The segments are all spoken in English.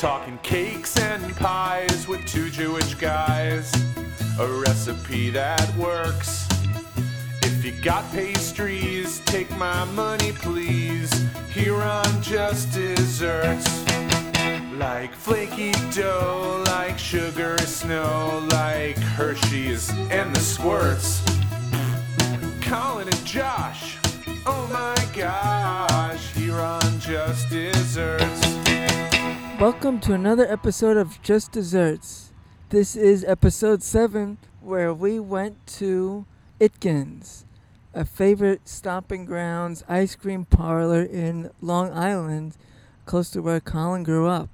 talking cakes and pies with two Jewish guys. A recipe that works. If you got pastries, take my money, please. Here on Just Desserts. Like flaky dough, like sugar snow, like Hershey's and the squirts. Colin and Josh, oh my gosh, here on Just Desserts. Welcome to another episode of Just Desserts. This is episode 7, where we went to Itkins, a favorite stomping grounds ice cream parlor in Long Island, close to where Colin grew up.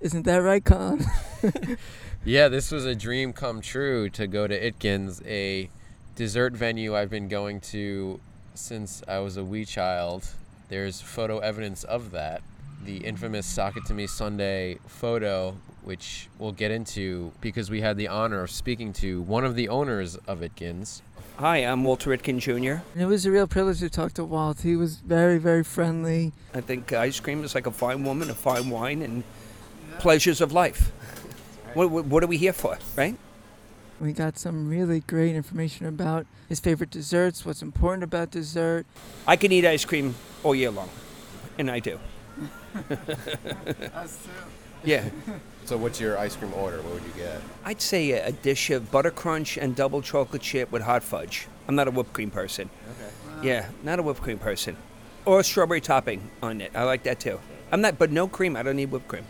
Isn't that right, Colin? Yeah, this was a dream come true to go to Itkins, a dessert venue I've been going to since I was a wee child. There's photo evidence of that. The infamous Sock It To Me Sundae photo, which we'll get into because we had the honor of speaking to one of the owners of Itkins. Hi, I'm Walter Itkin Jr. And it was a real privilege to talk to Walt. He was very, very friendly. I think ice cream is like a fine woman, a fine wine, and pleasures of life. What, what, what are we here for, right? We got some really great information about his favorite desserts, what's important about dessert. I can eat ice cream all year long, and I do. Yeah, So, what's your ice cream order? What would you get? I'd say a, a dish of butter crunch and double chocolate chip with hot fudge. I'm not a whipped cream person. Okay. Yeah, not a whipped cream person. Or a strawberry topping on it. I like that too. I'm not, but no cream. I don't need whipped cream.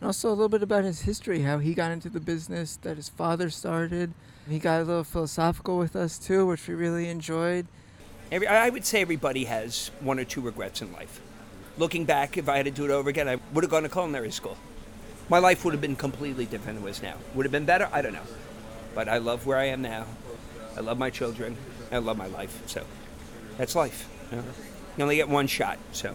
And also a little bit about his history, how he got into the business that his father started. He got a little philosophical with us too, which we really enjoyed. Every, I I would say everybody has one or two regrets in life. Looking back, if I had to do it over again, I would have gone to culinary school. My life would have been completely different than it was now. Would have been better? I don't know. But I love where I am now. I love my children. I love my life. So that's life. You, know? You only get one shot. So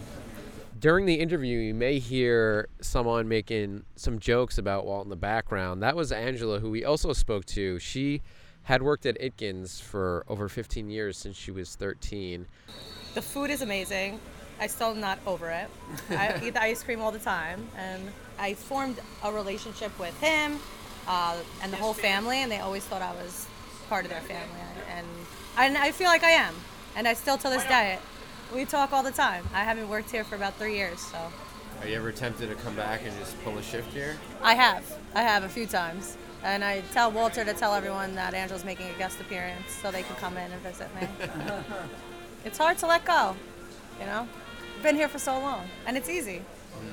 During the interview, you may hear someone making some jokes about Walt in the background. That was Angela, who we also spoke to. She had worked at Itkins for over 15 years since she was 13. The food is amazing. I still not over it. I eat the ice cream all the time, and I formed a relationship with him uh, and the whole family, and they always thought I was part of their family, and and I feel like I am, and I still to this day. We talk all the time. I haven't worked here for about three years, so Are you ever tempted to come back and just pull a shift here? I have. I have a few times. And I tell Walter to tell everyone that Angela's making a guest appearance so they can come in and visit me. it's hard to let go, you know? Been here for so long, and it's easy.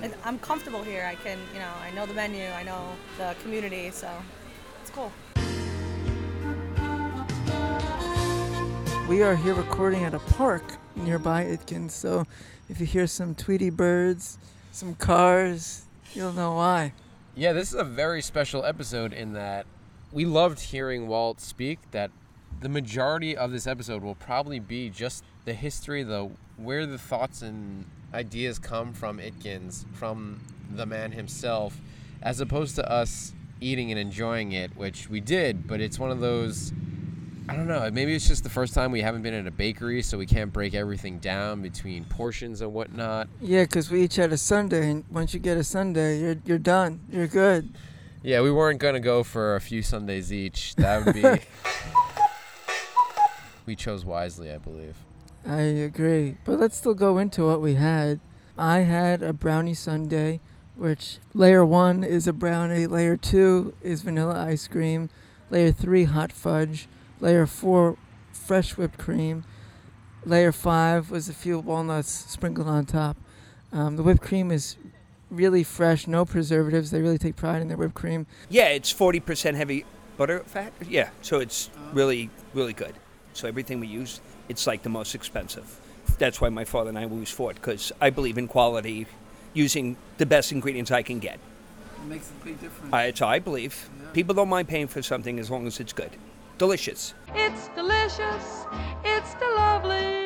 And I'm comfortable here. I can, you know, I know the menu, I know the community, so it's cool. We are here recording at a park nearby Itkin, so if you hear some Tweety birds, some cars, you'll know why. Yeah, this is a very special episode in that we loved hearing Walt speak. That the majority of this episode will probably be just the history, the where the thoughts and ideas come from Itkins, from the man himself, as opposed to us eating and enjoying it, which we did. But it's one of those. I don't know. Maybe it's just the first time we haven't been at a bakery, so we can't break everything down between portions and whatnot. Yeah, 'cause we each had a Sundae, and once you get a Sundae, you're, you're done. You're good. Yeah, we weren't gonna go for a few Sundaes each. That would be. we chose wisely, I believe. I agree. But let's still go into what we had. I had a brownie sundae, which layer one is a brownie, layer two is vanilla ice cream, layer three hot fudge, layer four fresh whipped cream, layer five was a few walnuts sprinkled on top. Um, the whipped cream is really fresh, no preservatives. They really take pride in their whipped cream. yeah, it's 40% heavy butter fat. Yeah, so it's really, really good. So everything we use, it's like the most expensive. That's why my father and I always fought because I believe in quality, using the best ingredients I can get. It makes a big difference. I, it's I believe. People don't mind paying for something as long as it's good. Delicious. It's delicious. It's lovely.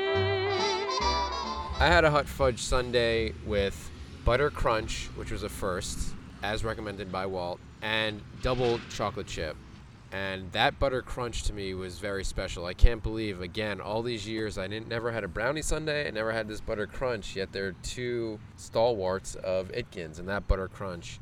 I had a hot fudge sundae with butter crunch, which was a first, as recommended by Walt, and double chocolate chip. And that butter crunch to me was very special. I can't believe, again, all these years I didn't never had a brownie sundae. I never had this butter crunch. Yet they're two stalwarts of Itkins, and that butter crunch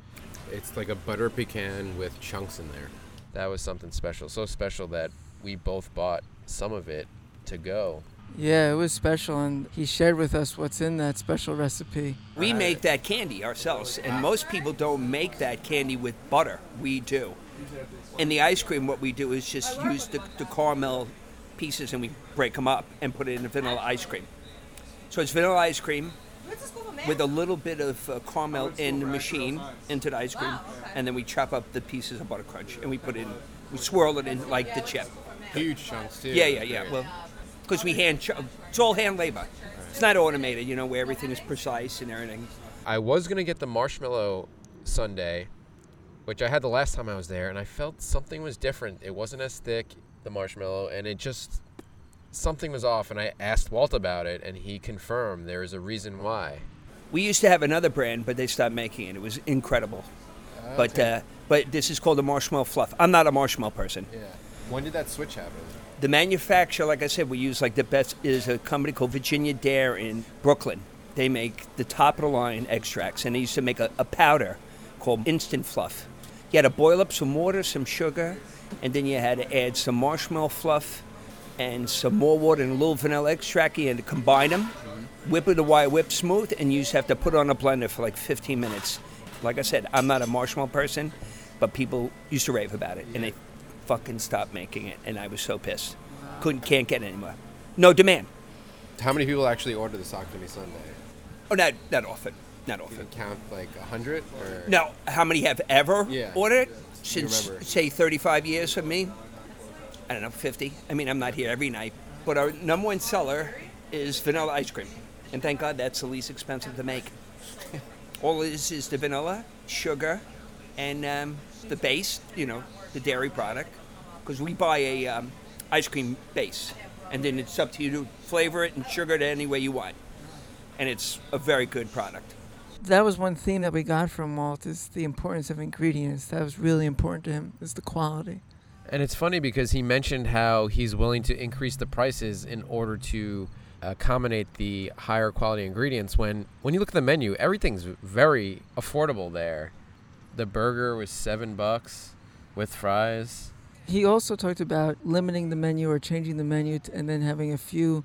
It's like a butter pecan with chunks in there. That was something special. So special that we both bought some of it to go. Yeah, it was special, and he shared with us what's in that special recipe. We make that candy ourselves, and most people don't make that candy with butter. We do. And the ice cream, what we do is just use the, the caramel pieces and we break them up and put it in a vanilla ice cream. So it's vanilla ice cream with a little bit of uh, caramel in the machine into the ice cream, and then we chop up the pieces of butter crunch and we put in, we swirl it in like the chip. Huge chunks too. Yeah, yeah, yeah. Well, because we hand, ch- it's all hand labor. It's not automated, you know, where everything is precise and everything. I was gonna get the marshmallow sundae, which I had the last time I was there, and I felt something was different. It wasn't as thick, the marshmallow, and it just something was off. And I asked Walt about it, and he confirmed there is a reason why. We used to have another brand, but they stopped making it. It was incredible. But uh, but this is called the marshmallow fluff. I'm not a marshmallow person. Yeah. When did that switch happen? The manufacturer, like I said, we use like the best is a company called Virginia Dare in Brooklyn. They make the top of the line extracts, and they used to make a, a powder called Instant Fluff. You had to boil up some water, some sugar, and then you had to add some marshmallow fluff and some more water and a little vanilla extract. You had to combine them, mm-hmm. whip it a wire whip smooth, and you just have to put it on a blender for like 15 minutes. Like I said, I'm not a marshmallow person, but people used to rave about it, and they fucking stopped making it, and I was so pissed. Couldn't, can't get it anymore. No demand. How many people actually order the Sock to Me Sundae? Oh, not not often. Not You often. can count like a hundred or No, how many have ever Yeah. ordered since say 35 years of me? I don't know, 50. I mean, I'm not here every night, but our number one seller is vanilla ice cream, and thank God that's the least expensive to make. All it is is the vanilla, sugar, and um, the base. You know, the dairy product, because we buy a um, ice cream base, and then it's up to you to flavor it and sugar it any way you want, and it's a very good product. That was one theme that we got from Walt is the importance of ingredients. That was really important to him. Is the quality. And it's funny because he mentioned how he's willing to increase the prices in order to uh, accommodate the higher quality ingredients. When when you look at the menu, everything's very affordable there. The burger was seven bucks with fries. He also talked about limiting the menu or changing the menu and then having a few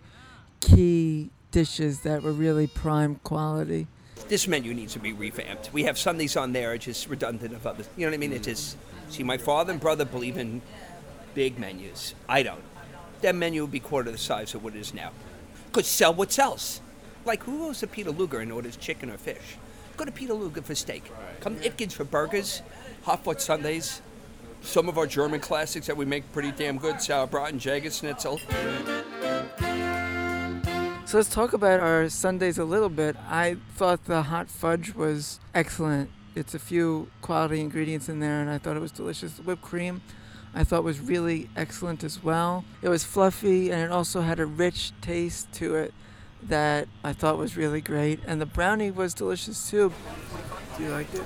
key dishes that were really prime quality. This menu needs to be revamped. We have Sundaes on there, just redundant of others. You know what I mean? It's just, see, my father and brother believe in big menus. I don't. That menu would be quarter the size of what it is now. Could sell what sells. Like, who goes to Peter Luger and orders chicken or fish? Go to Peter Luger for steak. Come to Itkins for burgers, hot foot Sundaes. Some of our German classics that we make pretty damn good, sauerbraten, Jager schnitzel. So let's talk about our Sundaes a little bit. I thought the hot fudge was excellent. It's a few quality ingredients in there, and I thought it was delicious. The whipped cream, I thought was really excellent as well. It was fluffy, and it also had a rich taste to it that I thought was really great. And the brownie was delicious too. Do you like it?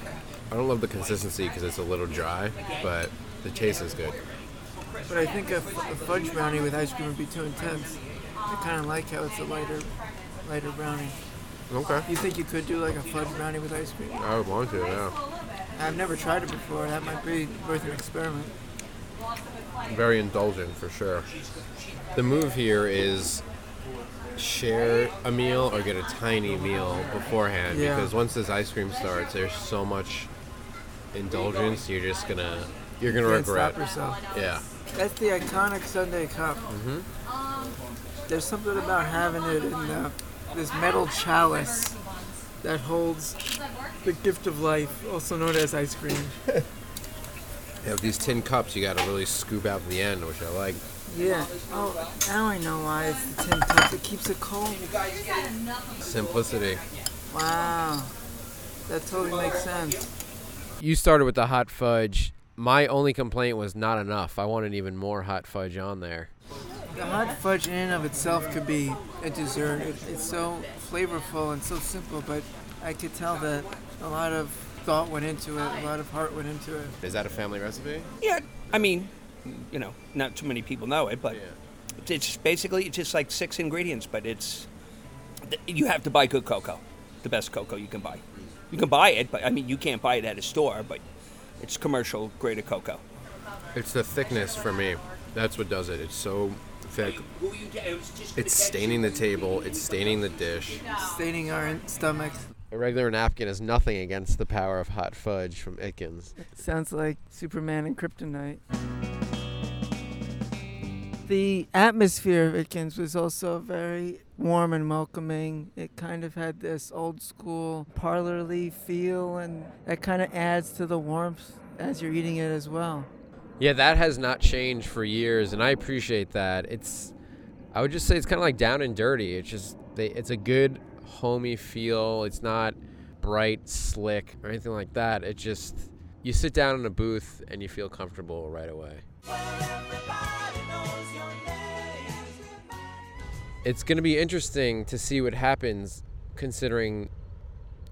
I don't love the consistency because it's a little dry, but the taste is good. But I think a, f- a fudge brownie with ice cream would be too intense. I kind of like how it's a lighter, lighter brownie. Okay. You think you could do like a fudge brownie with ice cream? I would want to, yeah. I've never tried it before. That might be worth an experiment. Very indulgent for sure. The move here is share a meal or get a tiny meal beforehand Yeah. because once this ice cream starts, there's so much indulgence. You're just gonna you're gonna Can't regret. stop yourself. Yeah. That's the iconic Sundae cup. Mm-hmm. There's something about having it in the, this metal chalice that holds the gift of life, also known as ice cream. You have these tin cups. You got to really scoop out the end, which I like. Yeah. Oh, now I know why it's the tin cups. It keeps it cold. Simplicity. Wow. That totally makes sense. You started with the hot fudge. My only complaint was not enough. I wanted even more hot fudge on there. The hot fudge in and of itself could be a dessert. It, it's so flavorful and so simple, but I could tell that a lot of thought went into it, a lot of heart went into it. Is that a family recipe? Yeah, I mean, you know, not too many people know it, but it's basically it's just like six ingredients, but it's you have to buy good cocoa, the best cocoa you can buy. You can buy it, but I mean, you can't buy it at a store, but It's commercial grade of cocoa. It's the thickness for me. That's what does it. It's so It's staining the table. It's staining the dish. Staining our stomachs. A regular napkin is nothing against the power of hot fudge from Itkins. Sounds like Superman and Kryptonite. The atmosphere of Itkins was also very warm and welcoming. It kind of had this old school parlorly feel, and that kind of adds to the warmth as you're eating it as well. Yeah, that has not changed for years, and I appreciate that. It's, I would just say it's kind of like down and dirty. It's just, they, it's a good homey feel. It's not bright, slick, or anything like that. It just, you sit down in a booth and you feel comfortable right away. It's going to be interesting to see what happens considering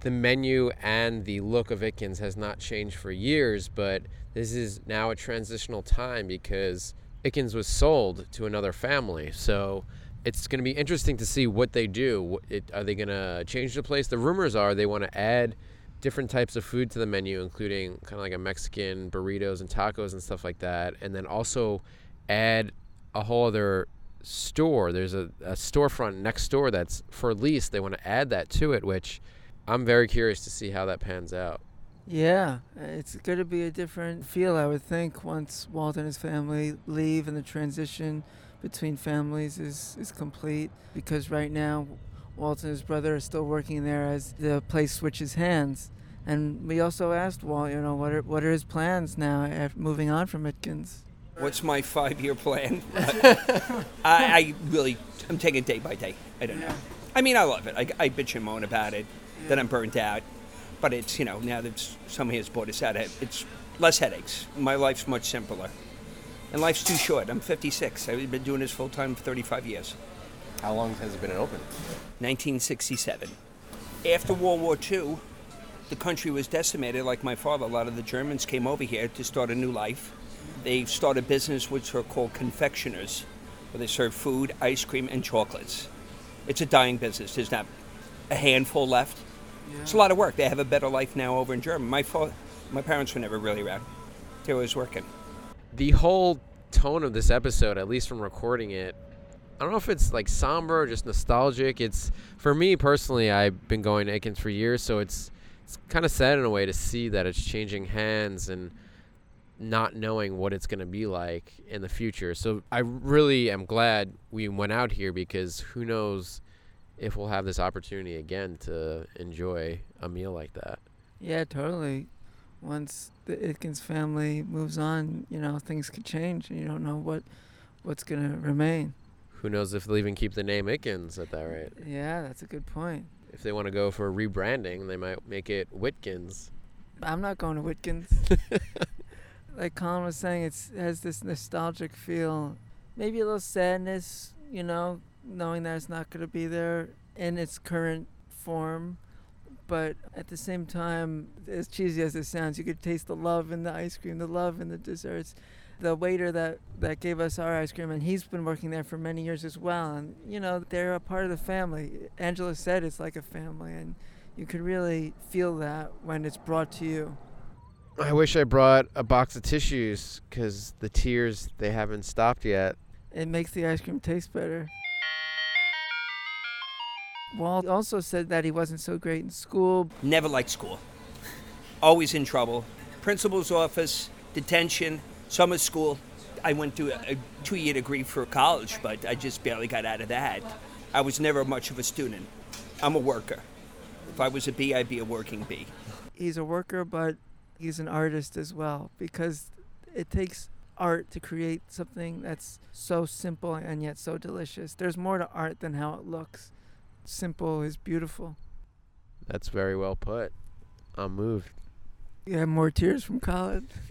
the menu and the look of Itkins has not changed for years, but this is now a transitional time because Itkins was sold to another family. So it's going to be interesting to see what they do. It, are they going to change the place? The rumors are they want to add different types of food to the menu, including kind of like a Mexican burritos and tacos and stuff like that, and then also add a whole other store. There's a, a storefront next door that's for lease. They want to add that to it, which I'm very curious to see how that pans out. Yeah, it's going to be a different feel, I would think, once Walt and his family leave and the transition between families is, is complete. Because right now, Walt and his brother are still working there as the place switches hands. And we also asked Walt, you know, what are, what are his plans now after moving on from Itkins? What's my five-year plan? I, I really, I'm taking it day by day. I don't know. I mean, I love it. I, I bitch and moan about it, that I'm burnt out. But it's, you know, now that somebody has bought us out, it's less headaches. My life's much simpler. And life's too short. I'm 56. I've been doing this full time for 35 years. How long has it been open? 1967. After World War II, the country was decimated. Like my father, a lot of the Germans came over here to start a new life. They started a business which are called confectioners, where they serve food, ice cream, and chocolates. It's a dying business. There's not a handful left. Yeah. It's a lot of work. They have a better life now over in Germany. My fa- my parents were never really around. They were always working. The whole tone of this episode, at least from recording it, I don't know if it's like somber or just nostalgic. It's for me personally, I've been going to Itkins for years, so it's it's kind of sad in a way to see that it's changing hands and not knowing what it's going to be like in the future. So I really am glad we went out here because who knows if we'll have this opportunity again to enjoy a meal like that. Yeah, totally. Once the Itkins family moves on, you know, things could change and you don't know what what's going to remain. Who knows if they'll even keep the name Itkins at that rate. Yeah, that's a good point. If they want to go for rebranding, they might make it Whitkins. I'm not going to Whitkins. like Colin was saying, it has this nostalgic feel, maybe a little sadness, you know, knowing that it's not going to be there in its current form. But at the same time, as cheesy as it sounds, you could taste the love in the ice cream, the love in the desserts. The waiter that, that gave us our ice cream, and he's been working there for many years as well. And, you know, they're a part of the family. Angela said it's like a family, and you could really feel that when it's brought to you. I wish I brought a box of tissues because the tears, they haven't stopped yet. It makes the ice cream taste better. Walt also said that he wasn't so great in school. Never liked school. Always in trouble. Principal's office, detention, summer school. I went to a, two year degree for college, but I just barely got out of that. I was never much of a student. I'm a worker. If I was a bee, I'd be a working bee. He's a worker, but he's an artist as well because it takes art to create something that's so simple and yet so delicious. There's more to art than how it looks simple is beautiful. That's very well put. I'm moved. You have more tears from college.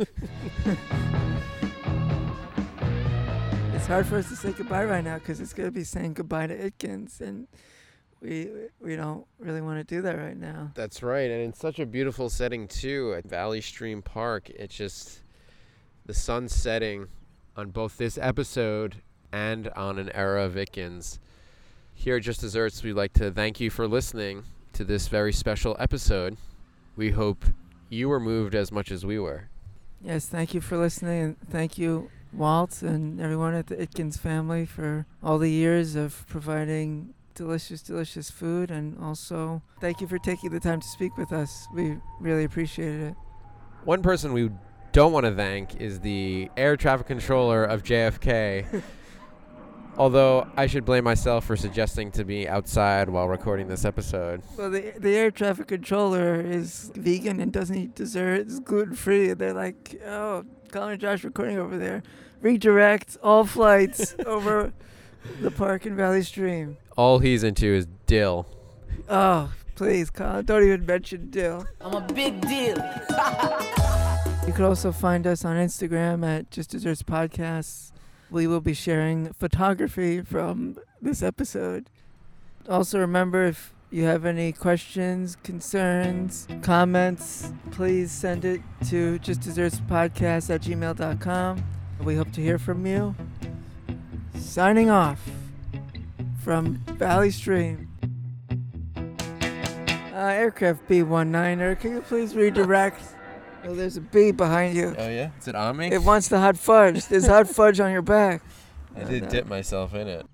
it's hard for us to say goodbye right now because it's going to be saying goodbye to Itkins, and we we don't really want to do that right now. That's right, and in such a beautiful setting too at Valley Stream Park. It's just the sun setting on both this episode and on an era of Itkins here at Just Desserts, we'd like to thank you for listening to this very special episode. We hope you were moved as much as we were. Yes, thank you for listening, and thank you, Walt, and everyone at the Itkins family for all the years of providing delicious, delicious food, and also thank you for taking the time to speak with us. We really appreciated it. One person we don't want to thank is the air traffic controller of JFK. Although I should blame myself for suggesting to be outside while recording this episode. Well, the the air traffic controller is vegan and doesn't eat dessert. It's gluten free. And they're like, oh, Colin and Josh recording over there. Redirect all flights over the park and Valley Stream. All he's into is dill. Oh, please, Colin, don't even mention Dill. I'm a big deal. You can also find us on Instagram at Just Desserts Podcasts. We will be sharing photography from this episode. Also, remember if you have any questions, concerns, comments, please send it to Just Desserts Podcast at gmail.com. We hope to hear from you. Signing off from Valley Stream. Uh, aircraft B19er, can you please redirect? Oh, there's a bee behind you. Oh yeah, is it on me? It wants the hot fudge. There's hot fudge on your back. I did dip myself in it.